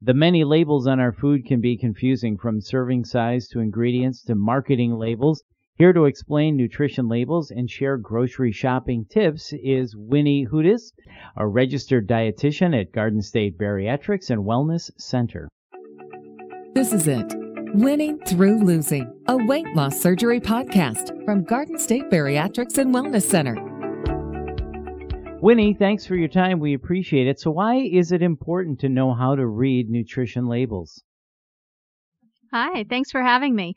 The many labels on our food can be confusing from serving size to ingredients to marketing labels. Here to explain nutrition labels and share grocery shopping tips is Winnie Hudis, a registered dietitian at Garden State Bariatrics and Wellness Center. This is it. Winning Through Losing, a weight loss surgery podcast from Garden State Bariatrics and Wellness Center. Winnie, thanks for your time. We appreciate it. So, why is it important to know how to read nutrition labels? Hi, thanks for having me.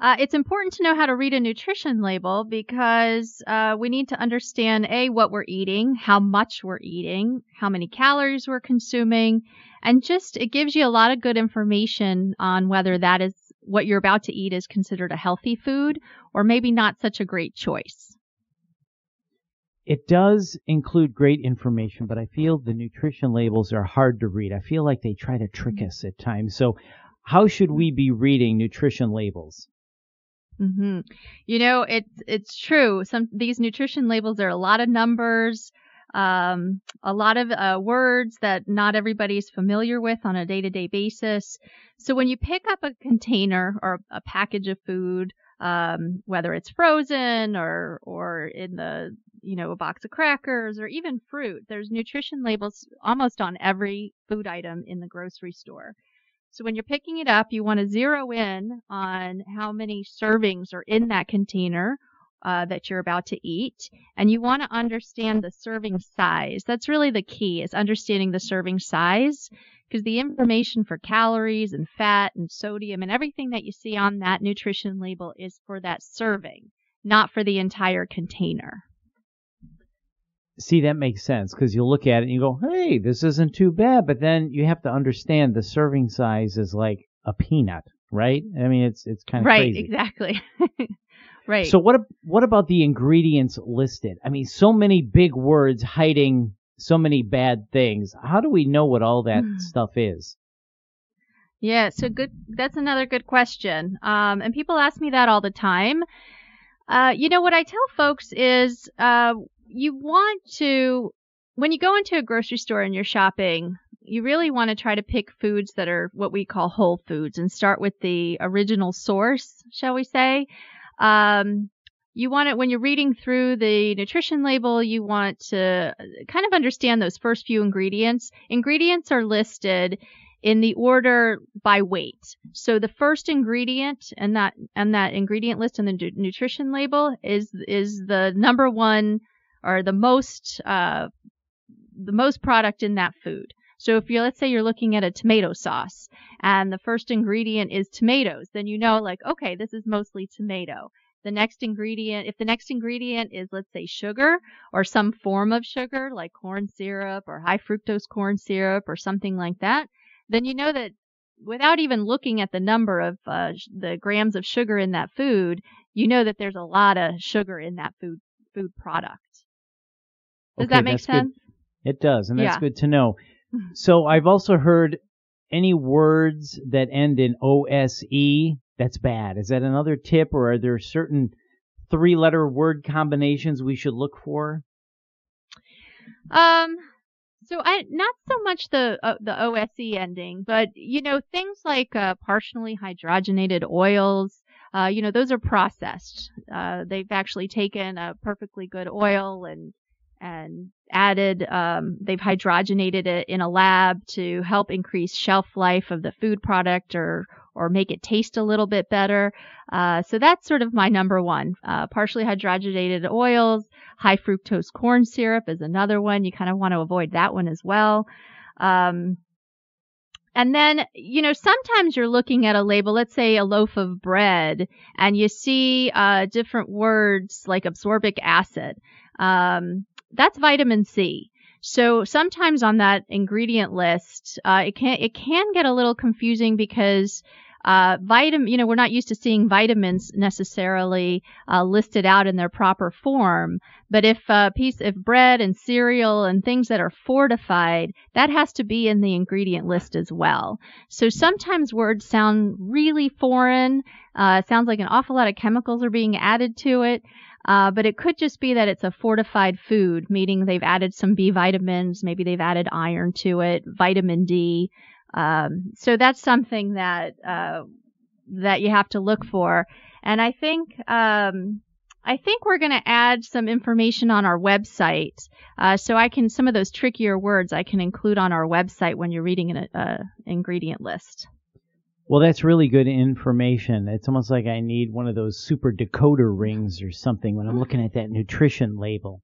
Uh, it's important to know how to read a nutrition label because uh, we need to understand A, what we're eating, how much we're eating, how many calories we're consuming, and just it gives you a lot of good information on whether that is what you're about to eat is considered a healthy food or maybe not such a great choice. It does include great information, but I feel the nutrition labels are hard to read. I feel like they try to trick Mm-hmm. us at times. So, how should we be reading nutrition labels? hmm You know, it's it's true. Some these nutrition labels are a lot of numbers, um, a lot of uh, words that not everybody's familiar with on a day-to-day basis. So when you pick up a container or a package of food, um, whether it's frozen or or in the you know a box of crackers or even fruit, there's nutrition labels almost on every food item in the grocery store. So when you're picking it up, you want to zero in on how many servings are in that container uh, that you're about to eat, and you want to understand the serving size. That's really the key: is understanding the serving size, because the information for calories and fat and sodium and everything that you see on that nutrition label is for that serving, not for the entire container. See, that makes sense because you look at it and you go, hey, this isn't too bad. But then you have to understand the serving size is like a peanut, right? I mean, it's it's kind of right, crazy. exactly. right. So what what about the ingredients listed? I mean, so many big words hiding so many bad things. How do we know what all that stuff is? Yeah, so good. That's another good question. Um, and people ask me that all the time. Uh, you know what I tell folks is, uh, you want to, when you go into a grocery store and you're shopping, you really want to try to pick foods that are what we call whole foods and start with the original source, shall we say. Um, you want it when you're reading through the nutrition label, you want to kind of understand those first few ingredients. Ingredients are listed in the order by weight. So the first ingredient and that and that ingredient list in the nu- nutrition label is is the number one or the most uh, the most product in that food. So if you're let's say you're looking at a tomato sauce and the first ingredient is tomatoes, then you know like okay, this is mostly tomato. The next ingredient, if the next ingredient is let's say sugar or some form of sugar like corn syrup or high fructose corn syrup or something like that, then you know that without even looking at the number of uh, the grams of sugar in that food, you know that there's a lot of sugar in that food food product. Does Okay, that make that's good. sense? It does, and that's Yeah. good to know. So I've also heard any words that end in OSE, that's bad. Is that another tip, or are there certain three letter word combinations we should look for? Um, so I not so much the uh, the OSE ending, but you know things like uh, partially hydrogenated oils. Uh, you know those are processed. Uh, they've actually taken a perfectly good oil and and added. Um, they've hydrogenated it in a lab to help increase shelf life of the food product or or make it taste a little bit better. Uh, so that's sort of my number one. Uh, partially hydrogenated oils, high fructose corn syrup is another one. You kind of want to avoid that one as well. Um, and then, you know, sometimes you're looking at a label, let's say a loaf of bread, and you see uh, different words like absorbic acid. Um, that's vitamin C. So sometimes on that ingredient list, uh, it can it can get a little confusing because uh, vitamin, you know, we're not used to seeing vitamins necessarily uh, listed out in their proper form. But if a piece, if bread and cereal and things that are fortified, that has to be in the ingredient list as well. So sometimes words sound really foreign. Uh, sounds like an awful lot of chemicals are being added to it. Uh, but it could just be that it's a fortified food, meaning they've added some B vitamins, maybe they've added iron to it, vitamin D. Um, so that's something that uh, that you have to look for. And I think um, I think we're going to add some information on our website, uh, so I can some of those trickier words I can include on our website when you're reading an uh, ingredient list. Well, that's really good information. It's almost like I need one of those super decoder rings or something when I'm looking at that nutrition label.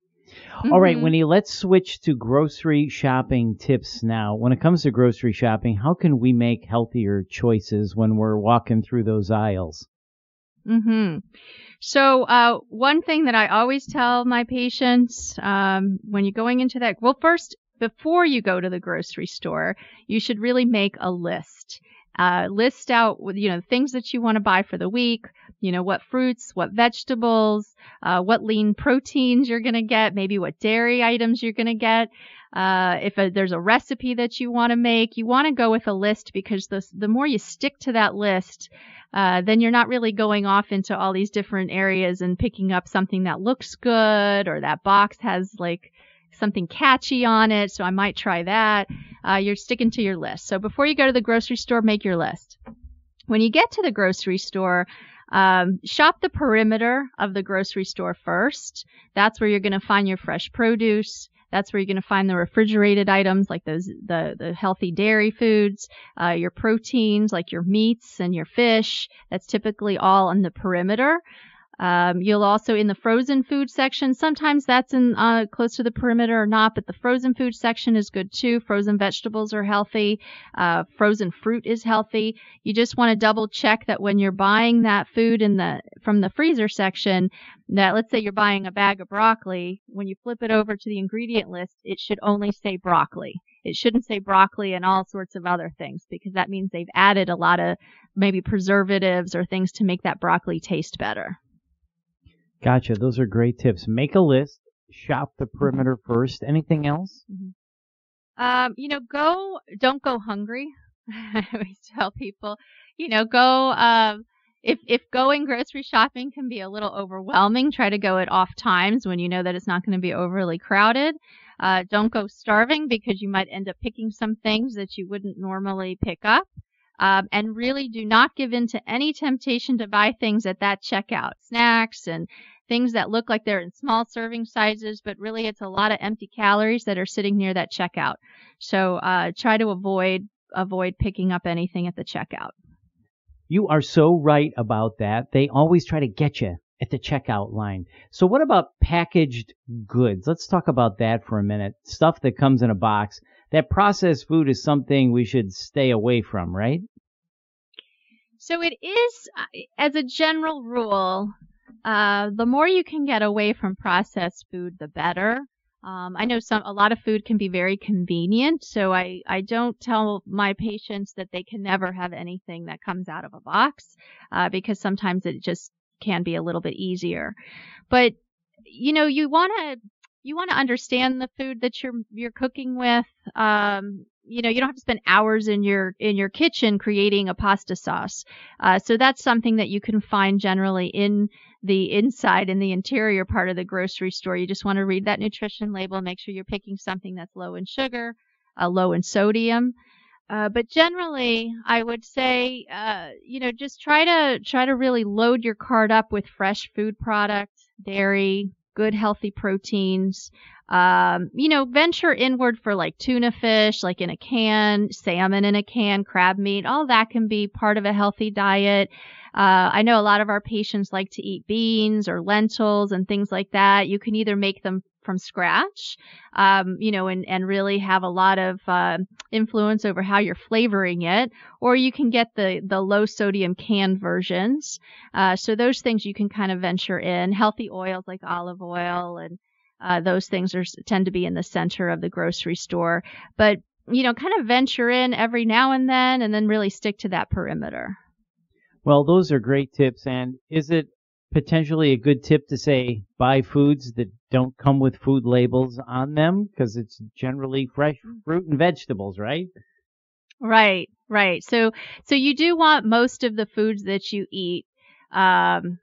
Mm-hmm. All right, mm-hmm. Winnie, let's switch to grocery shopping tips now. When it comes to grocery shopping, how can we make healthier choices when we're walking through those aisles? Mm-hmm. So, uh, one thing that I always tell my patients um, when you're going into that, well, first, before you go to the grocery store, you should really make a list. Uh, list out, you know, things that you want to buy for the week. You know, what fruits, what vegetables, uh, what lean proteins you're going to get, maybe what dairy items you're going to get. Uh, if a, there's a recipe that you want to make, you want to go with a list because the, the more you stick to that list, uh, then you're not really going off into all these different areas and picking up something that looks good or that box has like something catchy on it, so I might try that. Uh, you're sticking to your list. So before you go to the grocery store, make your list. When you get to the grocery store, um, shop the perimeter of the grocery store first. That's where you're going to find your fresh produce. That's where you're going to find the refrigerated items like those the the healthy dairy foods, uh, your proteins like your meats and your fish. That's typically all on the perimeter. Um, you'll also in the frozen food section. Sometimes that's in uh, close to the perimeter or not, but the frozen food section is good too. Frozen vegetables are healthy. Uh, frozen fruit is healthy. You just want to double check that when you're buying that food in the from the freezer section, that let's say you're buying a bag of broccoli, when you flip it over to the ingredient list, it should only say broccoli. It shouldn't say broccoli and all sorts of other things because that means they've added a lot of maybe preservatives or things to make that broccoli taste better. Gotcha. Those are great tips. Make a list. Shop the perimeter first. Anything else? Mm-hmm. Um, you know, go. Don't go hungry. I always tell people, you know, go. Um, if if going grocery shopping can be a little overwhelming, try to go at off times when you know that it's not going to be overly crowded. Uh, don't go starving because you might end up picking some things that you wouldn't normally pick up. Um, and really do not give in to any temptation to buy things at that checkout. Snacks and things that look like they're in small serving sizes, but really it's a lot of empty calories that are sitting near that checkout. So uh, try to avoid avoid picking up anything at the checkout. You are so right about that. They always try to get you at the checkout line. So what about packaged goods? Let's talk about that for a minute. Stuff that comes in a box that processed food is something we should stay away from, right? So it is, uh, as a general rule, uh, the more you can get away from processed food, the better. Um, I know some a lot of food can be very convenient, so I I don't tell my patients that they can never have anything that comes out of a box uh, because sometimes it just can be a little bit easier. But you know, you want to you want to understand the food that you're you're cooking with. Um, you know, you don't have to spend hours in your in your kitchen creating a pasta sauce. Uh, so that's something that you can find generally in the inside in the interior part of the grocery store. You just want to read that nutrition label, and make sure you're picking something that's low in sugar, uh, low in sodium. Uh, but generally, I would say, uh, you know, just try to try to really load your cart up with fresh food products, dairy, good healthy proteins. Um, you know, venture inward for like tuna fish, like in a can, salmon in a can, crab meat, all that can be part of a healthy diet. Uh, I know a lot of our patients like to eat beans or lentils and things like that. You can either make them from scratch, um, you know, and, and really have a lot of uh, influence over how you're flavoring it, or you can get the, the low sodium canned versions. Uh, so those things you can kind of venture in. Healthy oils like olive oil and uh, those things are tend to be in the center of the grocery store. But you know, kind of venture in every now and then, and then really stick to that perimeter. Well, those are great tips. And is it potentially a good tip to say buy foods that don't come with food labels on them because it's generally fresh fruit and vegetables, right? Right, right. So, so you do want most of the foods that you eat. Um,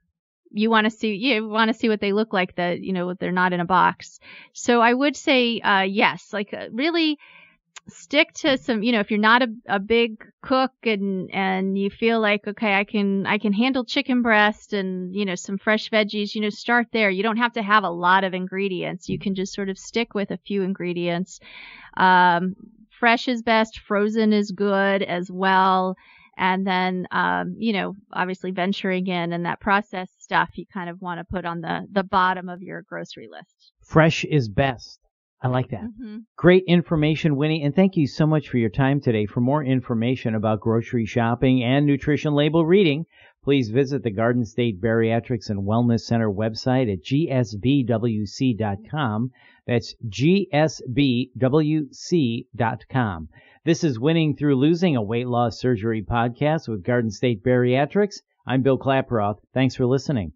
you want to see, you want to see what they look like that, you know, they're not in a box. So I would say, uh, yes, like uh, really, stick to some, you know, if you're not a, a big cook and, and you feel like, okay, I can, I can handle chicken breast and, you know, some fresh veggies, you know, start there. You don't have to have a lot of ingredients. You can just sort of stick with a few ingredients. Um, fresh is best. Frozen is good as well. And then, um, you know, obviously venturing in and that processed stuff you kind of want to put on the, the bottom of your grocery list. Fresh is best. I like that. Mm-hmm. Great information, Winnie, and thank you so much for your time today. For more information about grocery shopping and nutrition label reading, please visit the Garden State Bariatrics and Wellness Center website at gsbwc.com. That's gsbwc.com. This is Winning Through Losing, a weight loss surgery podcast with Garden State Bariatrics. I'm Bill Klaproth. Thanks for listening.